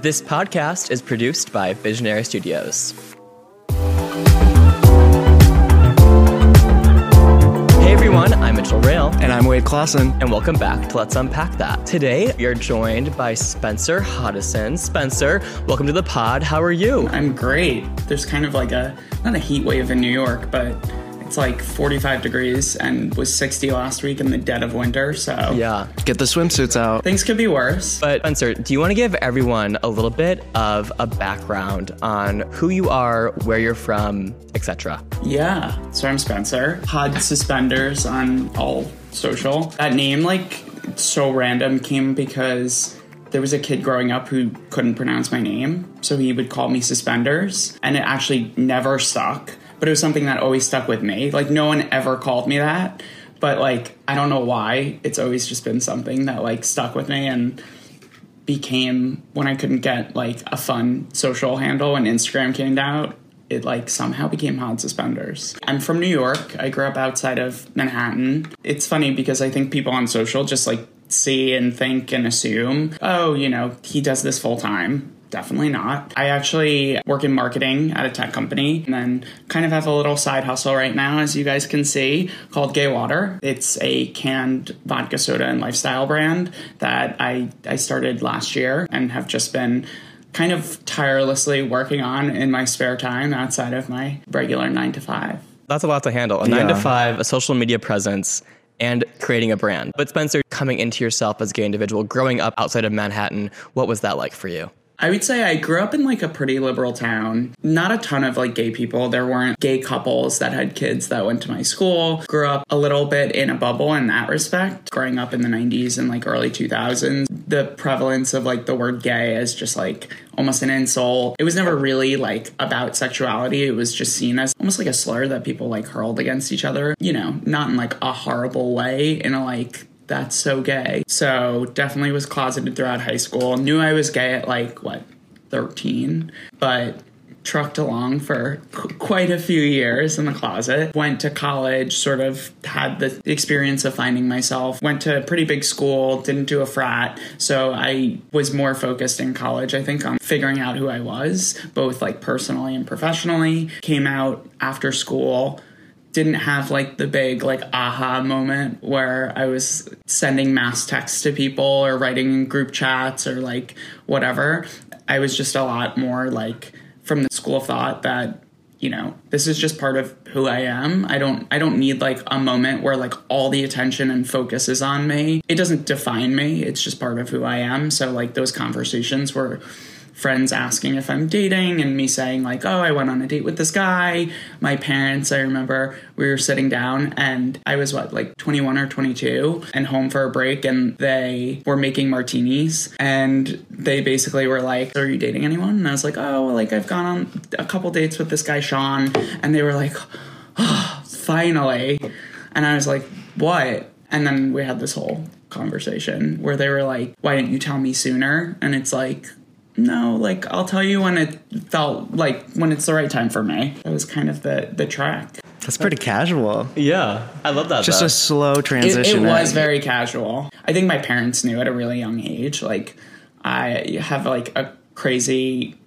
This podcast is produced by Visionary Studios. Hey everyone, I'm Mitchell Rail. And I'm Wade Clausen. And welcome back to Let's Unpack That. Today, we are joined by Spencer Hoddeson. Spencer, welcome to the pod. How are you? I'm great. There's kind of like a, not a heat wave in New York, but it's like 45 degrees and was 60 last week in the dead of winter. So Yeah. Get the swimsuits out. things could be worse. But Spencer, do you want to give everyone a little bit of a background on who you are, where you're from, etc.? Yeah. So I'm Spencer. Hod suspenders on all social. That name, like, so random came because there was a kid growing up who couldn't pronounce my name. So he would call me suspenders. And it actually never stuck. But it was something that always stuck with me. Like, no one ever called me that. But, like, I don't know why. It's always just been something that, like, stuck with me. And became when I couldn't get like a fun social handle when Instagram came out. It like somehow became Hod Suspenders. I'm from New York. I grew up outside of Manhattan. It's funny because I think people on social just like see and think and assume, oh, you know, he does this full time. Definitely not. I actually work in marketing at a tech company and then kind of have a little side hustle right now, as you guys can see, called Gay Water. It's a canned vodka soda and lifestyle brand that I, I started last year and have just been kind of tirelessly working on in my spare time outside of my regular nine to five. That's a lot to handle. A nine to five, a social media presence, and creating a brand. But Spencer, coming into yourself as a gay individual, growing up outside of Manhattan, what was that like for you? I would say I grew up in like a pretty liberal town. Not a ton of like gay people. There weren't gay couples that had kids that went to my school. Grew up a little bit in a bubble in that respect. Growing up in the 90s and like early 2000s, the prevalence of like the word gay as just like almost an insult. It was never really like about sexuality. It was just seen as almost like a slur that people like hurled against each other. You know, not in like a horrible way, in a like that's so gay. So definitely was closeted throughout high school. Knew I was gay at like what 13, but trucked along for qu- quite a few years in the closet. Went to college, sort of had the experience of finding myself. Went to a pretty big school, didn't do a frat, so I was more focused in college I think on figuring out who I was, both like personally and professionally. Came out after school didn't have like the big like aha moment where I was sending mass texts to people or writing in group chats or like whatever. I was just a lot more like from the school of thought that you know this is just part of who I am. I don't I don't need like a moment where like all the attention and focus is on me. It doesn't define me. It's just part of who I am. So like those conversations were friends asking if I'm dating and me saying like, "Oh, I went on a date with this guy." My parents, I remember we were sitting down and I was what, like 21 or 22 and home for a break and they were making martinis and they basically were like, "Are you dating anyone?" And I was like, "Oh, like I've gone on a couple dates with this guy Sean." And they were like, "Oh, finally." And I was like, "What?" And then we had this whole conversation where they were like, "Why didn't you tell me sooner?" And it's like, no, like I'll tell you when it felt like when it's the right time for me. That was kind of the the track. That's pretty casual. Yeah, I love that. Just though. a slow transition. it was very casual. I think my parents knew at a really young age. Like I have like a crazy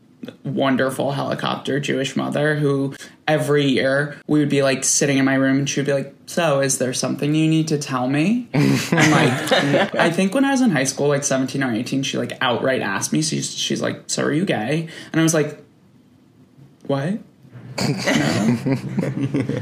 wonderful helicopter Jewish mother who every year we would be like sitting in my room and she'd be like, So, is there something you need to tell me? and like, I think when I was in high school, like 17 or 18, she like outright asked me, she's, she's like, So, are you gay? And I was like, What? No.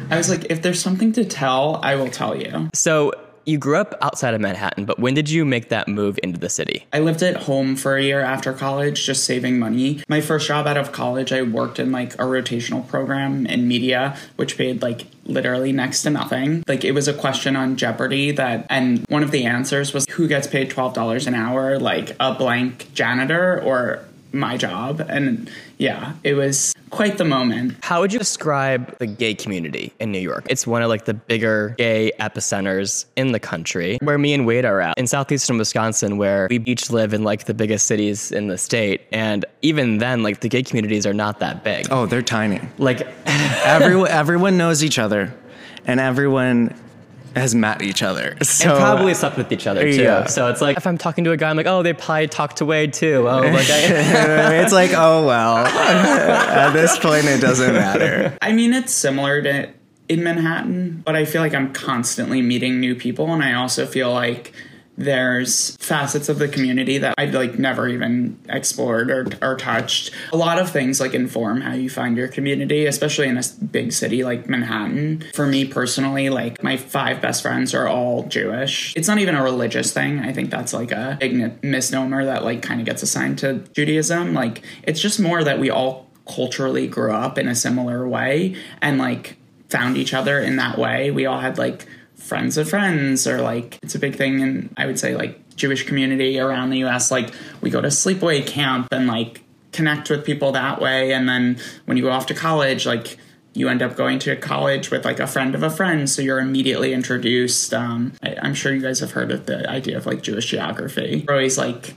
I was like, If there's something to tell, I will tell you. so you grew up outside of Manhattan, but when did you make that move into the city? I lived at home for a year after college, just saving money. My first job out of college, I worked in like a rotational program in media, which paid like literally next to nothing. Like it was a question on Jeopardy that, and one of the answers was who gets paid $12 an hour, like a blank janitor or my job. And yeah, it was quite the moment. How would you describe the gay community in New York? It's one of like the bigger gay epicenters in the country where me and Wade are at in southeastern Wisconsin, where we each live in like the biggest cities in the state. And even then, like the gay communities are not that big. Oh, they're tiny. Like, Everyone, everyone knows each other, and everyone has met each other. So and probably slept with each other too. Yeah. So it's like if I'm talking to a guy, I'm like, oh, they probably talked to Wade too. Oh, like I, it's like, oh well. At this point, it doesn't matter. I mean, it's similar to in Manhattan, but I feel like I'm constantly meeting new people, and I also feel like there's facets of the community that I'd like never even explored or, or touched. A lot of things like inform how you find your community, especially in a big city like Manhattan. For me personally, like my five best friends are all Jewish. It's not even a religious thing. I think that's like a big misnomer that like kind of gets assigned to Judaism. Like it's just more that we all culturally grew up in a similar way and like found each other in that way. We all had like friends of friends or like it's a big thing in I would say like Jewish community around the US like we go to sleepaway camp and like connect with people that way. And then when you go off to college like you end up going to college with like a friend of a friend. So you're immediately introduced. Um, I, i'm sure you guys have heard of the idea of like jewish geography. We're always like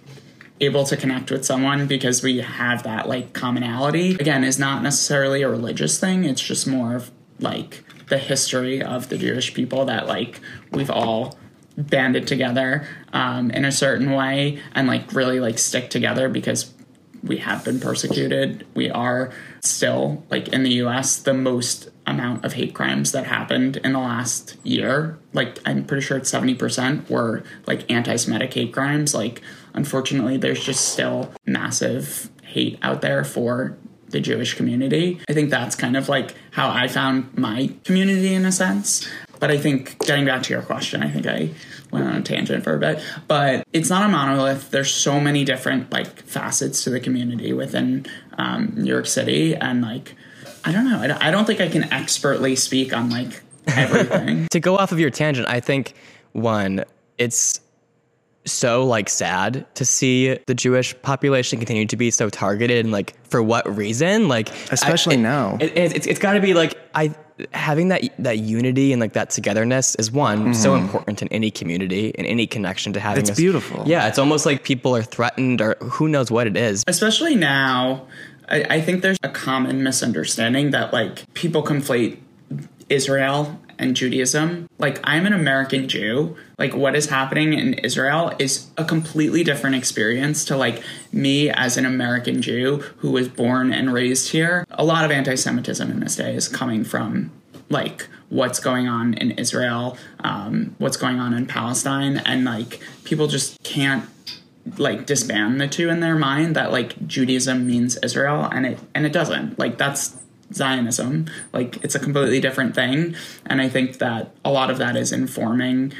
able to connect with someone because we have that like commonality. Again is not necessarily a religious thing. It's just more of like the history of the jewish people that like we've all banded together um, in a certain way and like really like stick together because we have been persecuted. We are still like in the us the most amount of hate crimes that happened in the last year. Like i'm pretty sure it's 70% were like anti-semitic hate crimes. Like unfortunately there's just still massive hate out there for the Jewish community. I think that's kind of like how I found my community in a sense. But I think getting back to your question, I think I went on a tangent for a bit. But it's not a monolith. There's so many different like facets to the community within um, New York City, and like I don't know. I don't, I don't think I can expertly speak on like everything. to go off of your tangent, I think one, it's so like sad to see the Jewish population continue to be so targeted and like for what reason? Like Especially I- it- now. It, it, it's it's got to be like I having that that unity and like that togetherness is one so important in any community in any connection to having. Mm-hmm. It's this- beautiful. Yeah, it's almost like people are threatened or who knows what it is. especially now I, I think there's a common misunderstanding that like people conflate israel and judaism like i'm an american jew like what is happening in israel is a completely different experience to like me as an american jew who was born and raised here a lot of anti-semitism in this day is coming from like what's going on in israel um, what's going on in palestine and like people just can't like disband the two in their mind that like Judaism means Israel and it and it doesn't. Like that's Zionism. Like it's a completely different thing. And I think that a lot of that is informing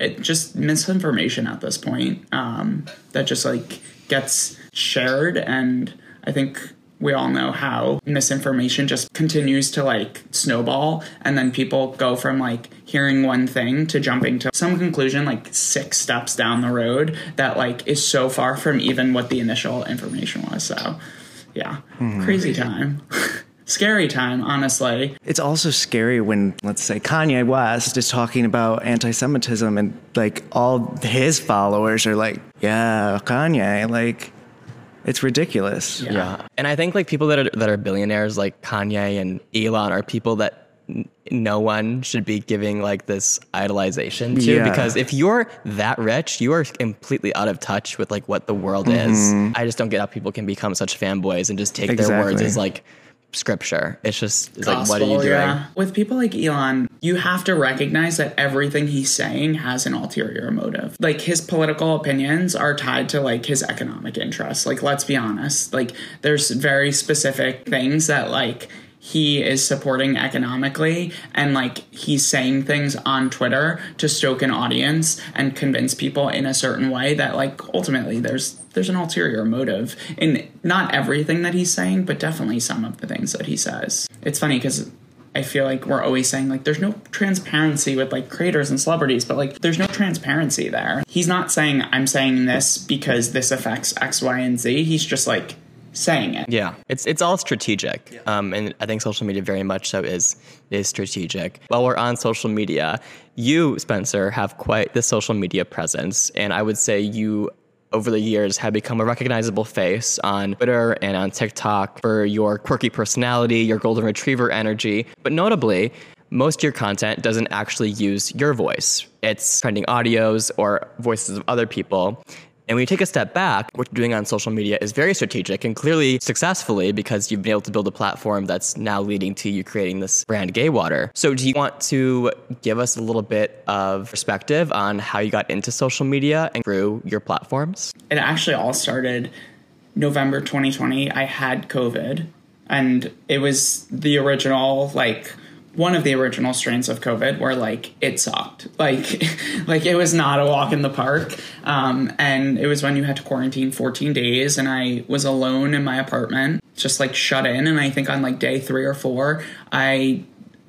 it just misinformation at this point. Um, that just like gets shared and I think we all know how misinformation just continues to like snowball and then people go from like hearing one thing to jumping to some conclusion like six steps down the road that like is so far from even what the initial information was so yeah crazy time scary time honestly It's also scary when, let's say, Kanye West is talking about anti Semitism and like all his followers are like, yeah, Kanye, like, it's ridiculous. Yeah. Yeah, and I think like people that are that are billionaires like Kanye and Elon are people that n- no one should be giving like this idolization to Yeah. because if you're that rich, you are completely out of touch with like what the world is. Mm-hmm. I just don't get how people can become such fanboys and just take their words Exactly. as like scripture. It's just it's like what are you gospel, doing? yeah. With people like Elon, you have to recognize that everything he's saying has an ulterior motive. Like his political opinions are tied to like his economic interests. Like let's be honest. Like there's very specific things that like he is supporting economically and like he's saying things on Twitter to stoke an audience and convince people in a certain way that like ultimately there's there's an ulterior motive in not everything that he's saying but definitely some of the things that he says. It's funny cuz I feel like we're always saying like there's no transparency with like creators and celebrities, but like there's no transparency there. He's not saying I'm saying this because this affects X, Y, and Z. He's just like saying it. Yeah, it's it's all strategic, um, and I think social media very much so is is strategic. While we're on social media, you Spencer have quite the social media presence, and I would say you over the years have become a recognizable face on Twitter and on TikTok for your quirky personality, your golden retriever energy, but notably. most of your content doesn't actually use your voice. It's trending audios or voices of other people. And when you take a step back, what you're doing on social media is very strategic and clearly successfully because you've been able to build a platform that's now leading to you creating this brand Gay Water. So, do you want to give us a little bit of perspective on how you got into social media and through your platforms? It actually all started November 2020. I had COVID, and it was the original, like, one of the original strains of COVID where like it sucked. Like like it was not a walk in the park. Um, and it was when you had to quarantine 14 days and I was alone in my apartment, just like shut in. And I think on like day three or four, I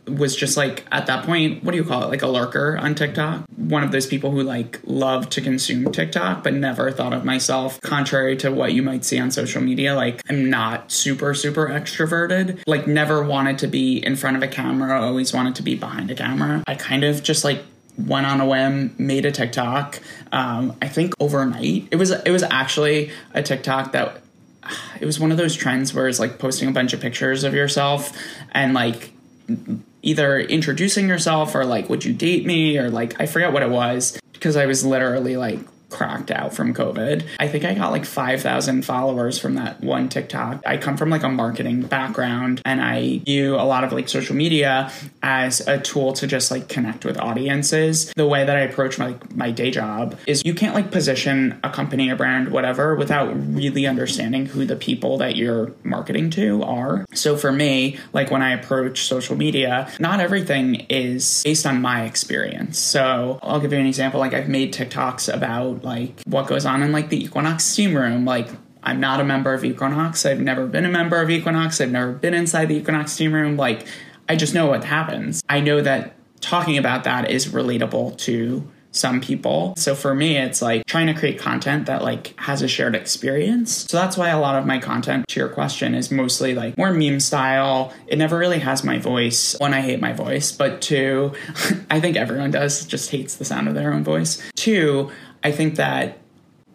was just like at that point, what do you call it? Like a lurker on TikTok. One of those people who like love to consume TikTok, but never thought of myself, contrary to what you might see on social media. Like I'm not super, super extroverted. Like never wanted to be in front of a camera, always wanted to be behind a camera. I kind of just like went on a whim, made a TikTok. Um, I think overnight. It was it was actually a TikTok that it was one of those trends where it's like posting a bunch of pictures of yourself and like either introducing yourself or like would you date me or like I forget what it was because I was literally like cracked out from COVID. I think I got like 5,000 followers from that one TikTok. I come from like a marketing background and I view a lot of like social media as a tool to just like connect with audiences. The way that I approach my my day job is you can't like position a company, a brand, whatever without really understanding who the people that you're marketing to are. So for me, like when I approach social media, not everything is based on my experience. So I'll give you an example. Like I've made TikToks about like what goes on in like the Equinox steam room. Like I'm not a member of Equinox. I've never been a member of Equinox. I've never been inside the Equinox steam room. Like I just know what happens. I know that talking about that is relatable to some people. So for me, it's like trying to create content that like has a shared experience. So that's why a lot of my content to your question is mostly like more meme style. It never really has my voice. One, I hate my voice, but two, I think everyone does, just hates the sound of their own voice. Two, I think that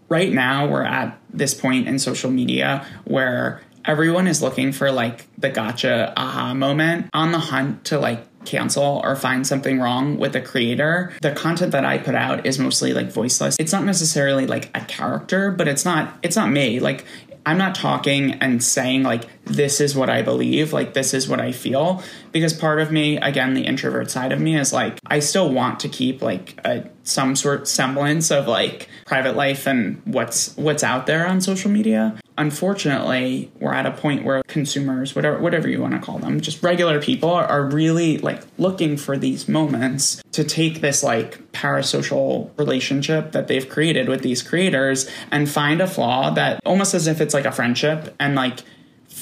right now we're at this point in social media where everyone is looking for like the gotcha aha moment on the hunt to like cancel or find something wrong with the creator. The content that I put out is mostly like voiceless. It's not necessarily like a character, but it's not it's not me. Like I'm not talking and saying like this is what I believe, like this is what I feel because part of me, again, the introvert side of me is like I still want to keep like a, some sort semblance of like private life and what's what's out there on social media. Unfortunately, we're at a point where consumers, whatever whatever you want to call them, just regular people are really like looking for these moments to take this like parasocial relationship that they've created with these creators and find a flaw that almost as if it's like a friendship and like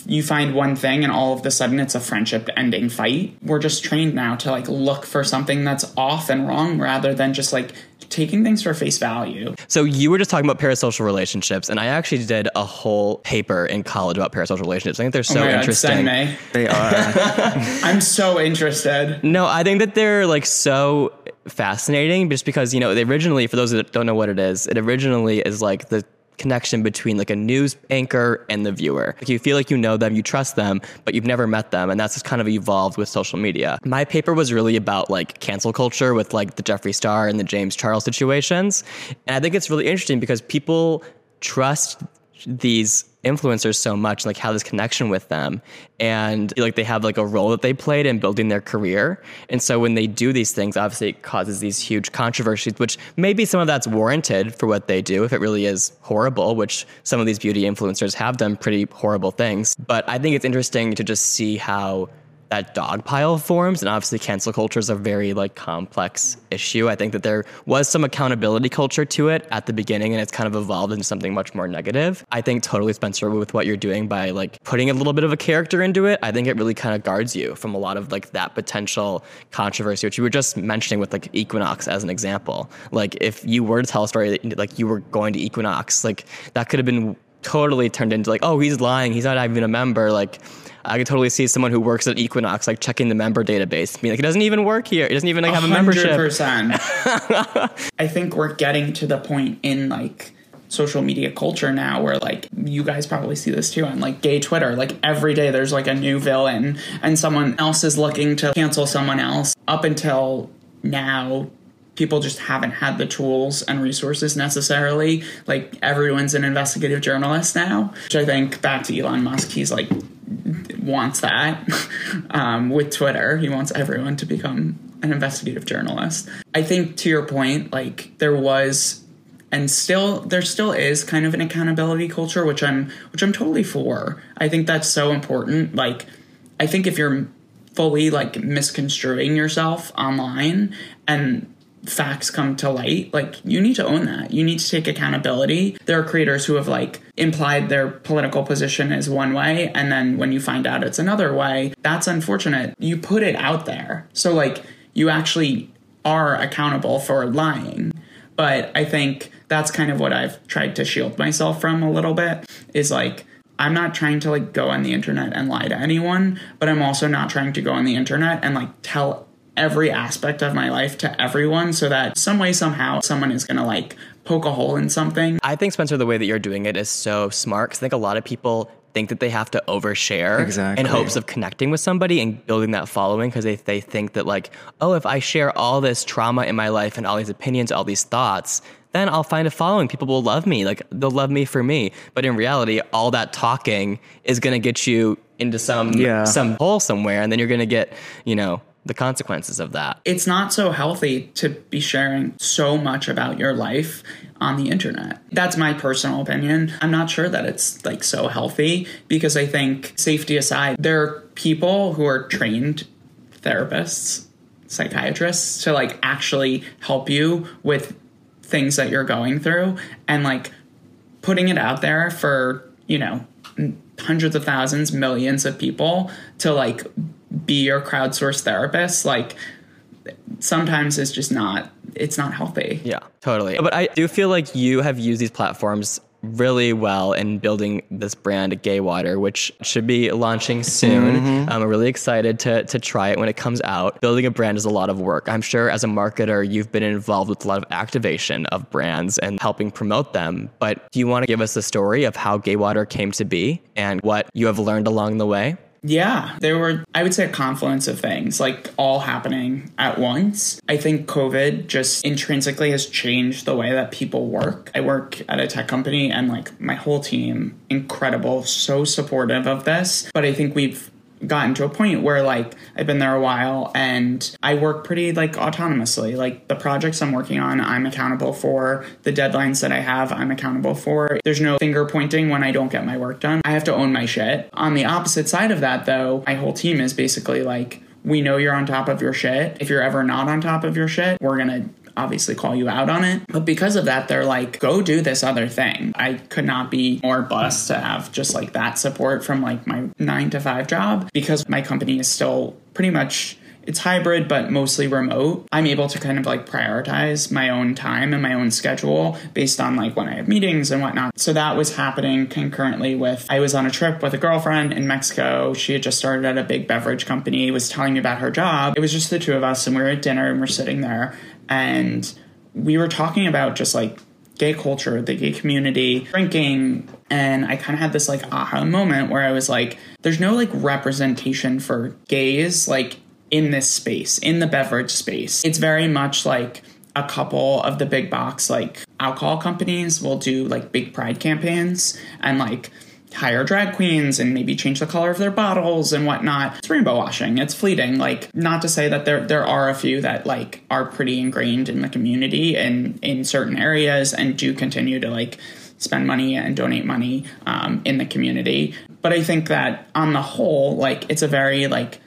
you find one thing and all of a sudden it's a friendship ending fight. We're just trained now to like look for something that's off and wrong rather than just like taking things for face value. So you were just talking about parasocial relationships, and I actually did a whole paper in college about parasocial relationships. I think they're oh so oh my God, interesting. send me. They are. I'm so interested. No, I think that they're like so fascinating just because, you know, they originally, for those that don't know what it is, it originally is like the connection between like a news anchor and the viewer. Like you feel like you know them, you trust them, but you've never met them. And that's just kind of evolved with social media. My paper was really about like cancel culture with like the Jeffree Star and the James Charles situations. And I think it's really interesting because people trust these influencers so much like how this connection with them. And like they have like a role that they played in building their career. And so when they do these things obviously it causes these huge controversies which maybe some of that's warranted for what they do if it really is horrible which some of these beauty influencers have done pretty horrible things. But i think it's interesting to just see how that dog pile forms and obviously cancel culture is a very like complex issue. I think that there was some accountability culture to it at the beginning and it's kind of evolved into something much more negative. I think totally spencer with what you're doing by like putting a little bit of a character into it i think it really kind of guards you from a lot of like that potential controversy which you were just mentioning with like equinox as an example. Like if you were to tell a story that like you were going to equinox like that could have been totally turned into like oh he's lying he's not even a member like I could totally see someone who works at Equinox like checking the member database, being like, "He doesn't even work here. He doesn't even like have a membership." 100%. I think we're getting to the point in like social media culture now where like you guys probably see this too on like gay Twitter. Like every day there's like a new villain and someone else is looking to cancel someone else. up until now, people just haven't had the tools and resources necessarily. Like everyone's an investigative journalist now, which I think back to Elon Musk, he's like wants that um, with Twitter. He wants everyone to become an investigative journalist. I think to your point, like there was and still there still is kind of an accountability culture which I'm which I'm totally for. I think that's so important. Like I think if you're fully like misconstruing yourself online and facts come to light, like you need to own that. You need to take accountability. There are creators who have like implied their political position is one way and then when you find out it's another way, that's unfortunate. You put it out there. So like you actually are accountable for lying. But I think that's kind of what I've tried to shield myself from a little bit is like I'm not trying to like go on the internet and lie to anyone, but I'm also not trying to go on the internet and like tell every aspect of my life to everyone so that some way somehow someone is going to like poke a hole in something. I think Spencer the way that you're doing it is so smart cuz I think a lot of people think that they have to overshare Exactly. in hopes of connecting with somebody and building that following because they, they think that like oh if i share all this trauma in my life and all these opinions all these thoughts then i'll find a following people will love me like they'll love me for me but in reality all that talking is going to get you into some Yeah. some hole somewhere and then you're going to get you know the consequences of that It's not so healthy to be sharing so much about your life on the internet. That's my personal opinion. I'm not sure that it's like so healthy because I think safety aside, there are people who are trained therapists, psychiatrists to like actually help you with things that you're going through and like putting it out there for, you know, hundreds of thousands, millions of people to like be your crowdsourced therapist, like sometimes it's just not it's not healthy. Yeah, totally. But I do feel like you have used these platforms really well in building this brand Gay Water, which should be launching soon. Um, I'm really excited to to try it when it comes out. Building a brand is a lot of work. I'm sure as a marketer, you've been involved with a lot of activation of brands and helping promote them. But do you want to give us a story of how Gay Water came to be and what you have learned along the way? Yeah, there were, I would say, a confluence of things, like all happening at once. I think COVID just intrinsically has changed the way that people work. I work at a tech company, and like my whole team, incredible, so supportive of this. But I think we've gotten to a point where like I've been there a while and I work pretty like autonomously. Like the projects I'm working on, I'm accountable for. The deadlines that I have, I'm accountable for. There's no finger pointing when I don't get my work done. I have to own my shit. On the opposite side of that though, my whole team is basically like we know you're on top of your shit. If you're ever not on top of your shit, we're going to obviously call you out on it. But because of that, they're like, go do this other thing. I could not be more blessed to have just like that support from like my nine to five job because my company is still pretty much. It's hybrid, but mostly remote. I'm able to kind of like prioritize my own time and my own schedule based on like when I have meetings and whatnot. So that was happening concurrently with I was on a trip with a girlfriend in Mexico. She had just started at a big beverage company, was telling me about her job. It was just the two of us, and we were at dinner and we're sitting there and we were talking about just like gay culture, the gay community, drinking, and I kind of had this like aha moment where I was like, there's no like representation for gays like in this space, in the beverage space. It's very much like a couple of the big box like alcohol companies will do like big pride campaigns and like hire drag queens and maybe change the color of their bottles and whatnot. It's rainbow washing. It's fleeting. Like not to say that there there are a few that like are pretty ingrained in the community and in certain areas and do continue to like spend money and donate money um, in the community. But I think that on the whole, like it's a very like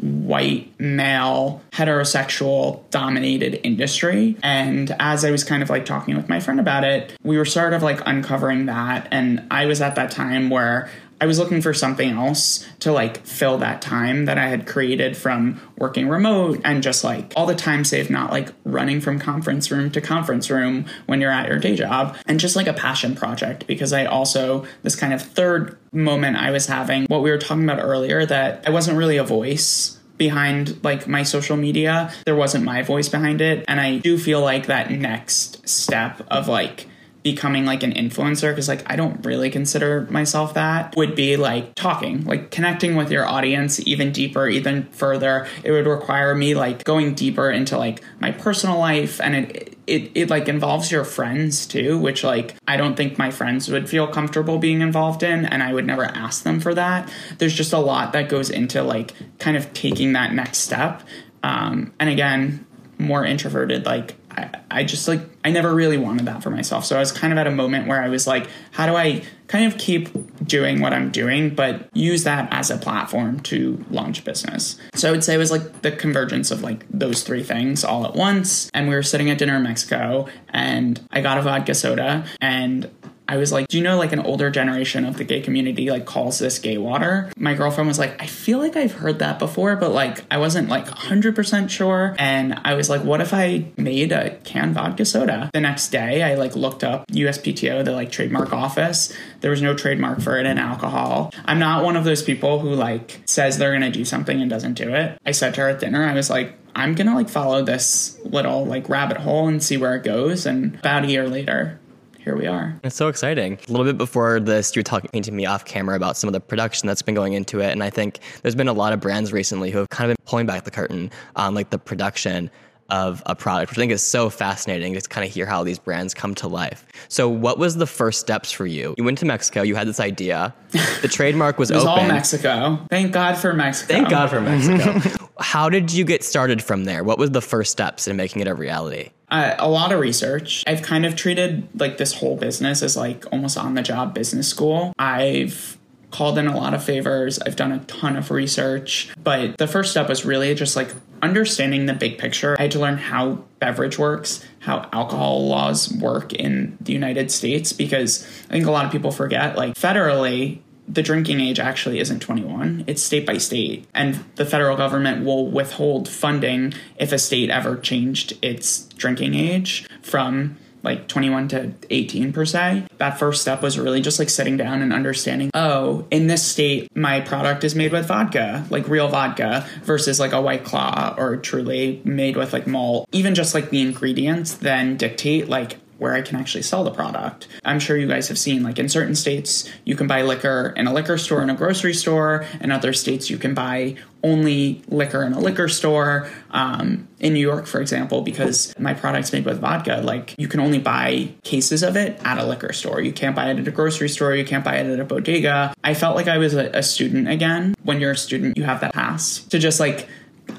white male heterosexual dominated industry. And as i was kind of like talking with my friend about it we were sort of like uncovering that. And i was at that time where i was looking for something else to like fill that time that i had created from working remote and just like all the time saved not like running from conference room to conference room when you're at your day job and just like a passion project because i also this kind of third moment i was having what we were talking about earlier that i wasn't really a voice behind like my social media. There wasn't my voice behind it and i do feel like that next step of like becoming like an influencer because like I don't really consider myself that would be like talking, like connecting with your audience even deeper, even further. It would require me like going deeper into like my personal life and it it, it like involves your friends too, which like I don't think my friends would feel comfortable being involved in and I would never ask them for that. There's just a lot that goes into like kind of taking that next step. Um, and again, more introverted, like I, I just like I never really wanted that for myself. So I was kind of at a moment where I was like, how do I kind of keep doing what I'm doing, but use that as a platform to launch business? So I would say it was like the convergence of like those three things all at once. And we were sitting at dinner in Mexico and I got a vodka soda and I was like, do you know like an older generation of the gay community like calls this gay water? My girlfriend was like, I feel like I've heard that before, but like I wasn't like 100% sure. And I was like, what if I made a canned vodka soda? The next day, I like looked up USPTO, the like trademark office. There was no trademark for it in alcohol. I'm not one of those people who like says they're going to do something and doesn't do it. I said to her at dinner, I was like, I'm gonna like follow this little like rabbit hole and see where it goes. And about a year later, here we are. It's so exciting. A little bit before this, you were talking to me off camera about some of the production that's been going into it. And I think there's been a lot of brands recently who have kind of been pulling back the curtain on like the production of a product, which I think is so fascinating to kind of hear how these brands come to life. So, what was the first steps for you? You went to Mexico, you had this idea, the trademark was, it was open. all Mexico. Thank God for Mexico. Thank God for Mexico. how did you get started from there? What was the first steps in making it a reality? Uh, a lot of research. I've kind of treated like this whole business as like almost on the job business school. I've called in a lot of favors. I've done a ton of research, but the first step was really just like understanding the big picture. I had to learn how beverage works, how alcohol laws work in the United States, because I think a lot of people forget like federally, the drinking age actually isn't 21. It's state by state. And the federal government will withhold funding if a state ever changed its drinking age from like 21 to 18 per se. That first step was really just like sitting down and understanding, oh, in this state, my product is made with vodka, like real vodka, versus like a white claw or truly made with like malt. Even just like the ingredients then dictate like where I can actually sell the product. I'm sure you guys have seen, like in certain states, you can buy liquor in a liquor store and a grocery store. In other states, you can buy only liquor in a liquor store. Um, in New York, for example, because my product's made with vodka, like you can only buy cases of it at a liquor store. You can't buy it at a grocery store. You can't buy it at a bodega. I felt like I was a, a student again. When you're a student, you have that pass to just like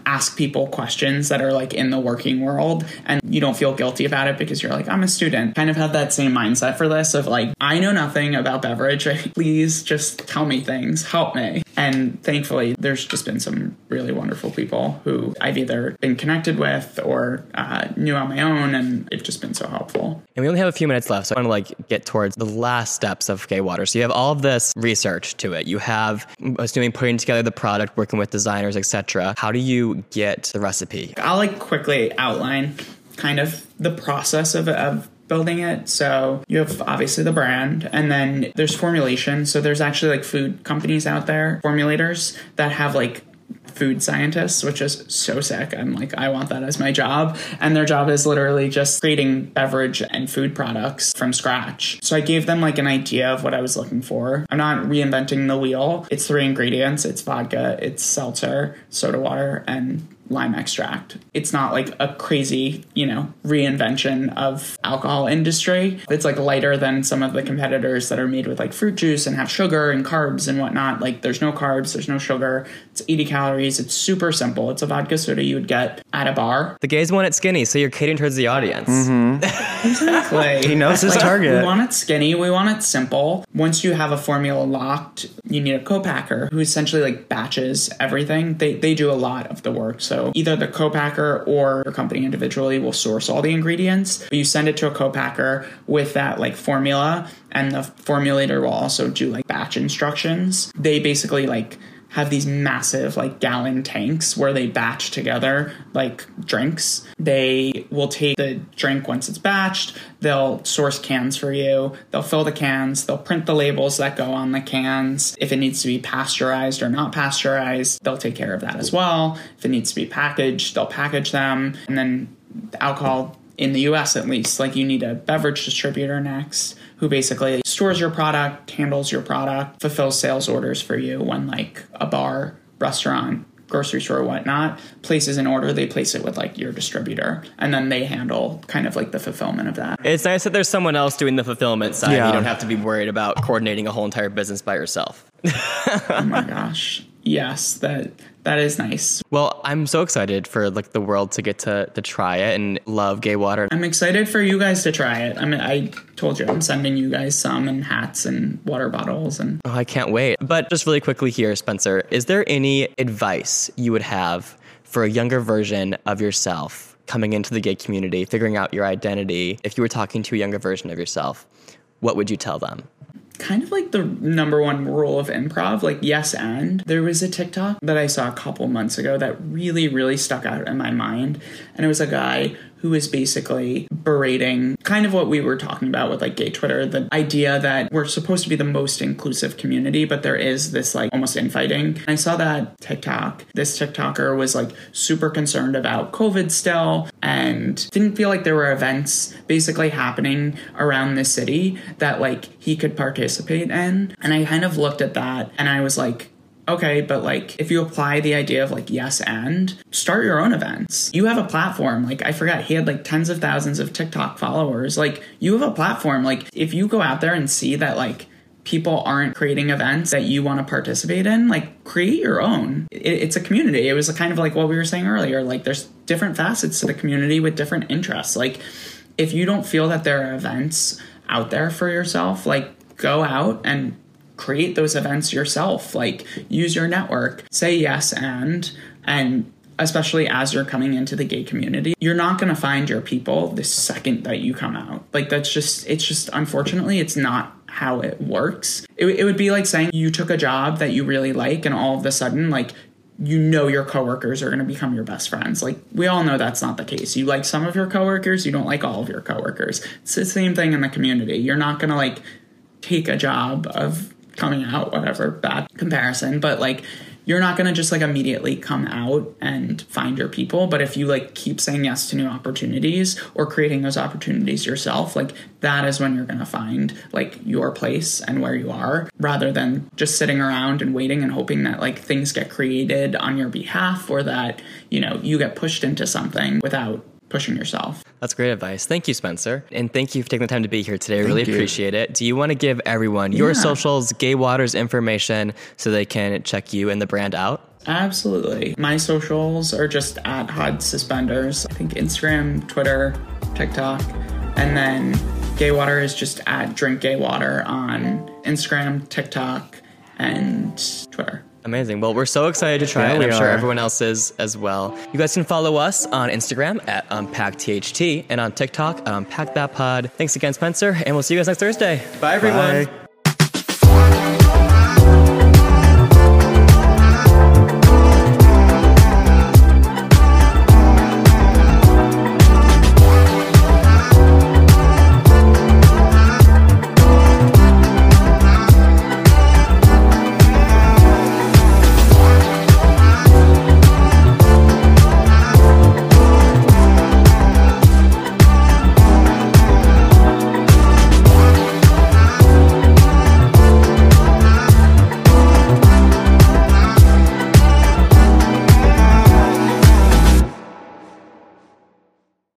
ask people questions that are like in the working world and you don't feel guilty about it because you're like I'm a student. Kind of have that same mindset for this of like I know nothing about beverage. Please just tell me things. Help me. And thankfully, there's just been some really wonderful people who I've either been connected with or uh, knew on my own, and they've just been so helpful. And we only have a few minutes left, so I want to like get towards the last steps of Gay Water. So you have all of this research to it. You have, assuming putting together the product, working with designers, etc. How do you get the recipe? I'll like quickly outline kind of the process of, of building it. So you have obviously the brand, and then there's formulation. So there's actually like food companies out there, formulators that have like food scientists, which is so sick. I'm like, I want that as my job. And their job is literally just creating beverage and food products from scratch. So I gave them like an idea of what I was looking for. I'm not reinventing the wheel. It's three ingredients it's vodka, it's seltzer, soda water, and lime extract. It's not like a crazy, you know, reinvention of alcohol industry. It's like lighter than some of the competitors that are made with like fruit juice and have sugar and carbs and whatnot. Like there's no carbs, there's no sugar. It's 80 calories. It's super simple. It's a vodka soda you would get at a bar. The gays want it skinny, so you're catering towards the audience. Mm-hmm. Exactly. He knows his Like, target. We want it skinny. We want it simple. Once you have a formula locked, you need a co-packer who essentially like batches everything. They they do a lot of the work. So either the co-packer or your company individually will source all the ingredients. But you send it to a co-packer with that like formula, and the formulator will also do like batch instructions. They basically like have these massive like gallon tanks where they batch together like drinks. They will take the drink once it's batched, they'll source cans for you, they'll fill the cans, they'll print the labels that go on the cans. If it needs to be pasteurized or not pasteurized, they'll take care of that as well. If it needs to be packaged, they'll package them and then alcohol in the US at least. Like you need a beverage distributor next who basically stores your product, handles your product, fulfills sales orders for you when like a bar, restaurant, grocery store whatnot places an order, they place it with like your distributor and then they handle kind of like the fulfillment of that. It's nice that there's someone else doing the fulfillment side. Yeah. You don't have to be worried about coordinating a whole entire business by yourself. oh my gosh. Yes, that that is nice. Well, I'm so excited for like the world to get to to try it and love gay water. I'm excited for you guys to try it. I mean, I told you I'm sending you guys some and hats and water bottles and Oh, I can't wait. But just really quickly here, Spencer, is there any advice you would have for a younger version of yourself coming into the gay community, figuring out your identity? If you were talking to a younger version of yourself, what would you tell them? Kind of like the number one rule of improv, like yes and. There was a TikTok that I saw a couple months ago that really, really stuck out in my mind. And it was a guy who was basically berating kind of what we were talking about with like gay Twitter, the idea that we're supposed to be the most inclusive community, but there is this like almost infighting. I saw that TikTok. This TikToker was like super concerned about COVID still and didn't feel like there were events basically happening around the city that like he could participate in. And I kind of looked at that and I was like, okay, but like if you apply the idea of like yes and start your own events. You have a platform. Like I forgot he had like tens of thousands of TikTok followers. Like you have a platform. Like if you go out there and see that like people aren't creating events that you want to participate in, like create your own. It, it's a community. It was kind of like what we were saying earlier. Like there's different facets to the community with different interests. Like if you don't feel that there are events out there for yourself, like go out and create those events yourself like use your network say yes and and especially as you're coming into the gay community you're not going to find your people the second that you come out like that's just it's just unfortunately it's not how it works it, it would be like saying you took a job that you really like and all of a sudden like you know your coworkers are going to become your best friends. Like we all know that's not the case. You like some of your coworkers, you don't like all of your coworkers. It's the same thing in the community. You're not going to like take a job of coming out, whatever, bad comparison, but like you're not going to just like immediately come out and find your people but if you like keep saying yes to new opportunities or creating those opportunities yourself like that is when you're going to find like your place and where you are rather than just sitting around and waiting and hoping that like things get created on your behalf or that you know you get pushed into something without pushing yourself That's great advice. Thank you, Spencer. And thank you for taking the time to be here today. I really you. appreciate it. Do you want to give everyone your Yeah. socials, Gay Waters information so they can check you and the brand out? Absolutely. My socials are just at Hod Suspenders. I think Instagram, Twitter, TikTok. And then Gay Water is just at Drink Gay Water on Instagram, TikTok, and Twitter. Amazing. Well, we're so excited to try Yeah, it, and I'm sure are. everyone else is as well. You guys can follow us on Instagram at um, UnpackTHT and on TikTok um, at UnpackThatPod. Thanks again, Spencer, and we'll see you guys next Thursday. Bye, everyone. Bye.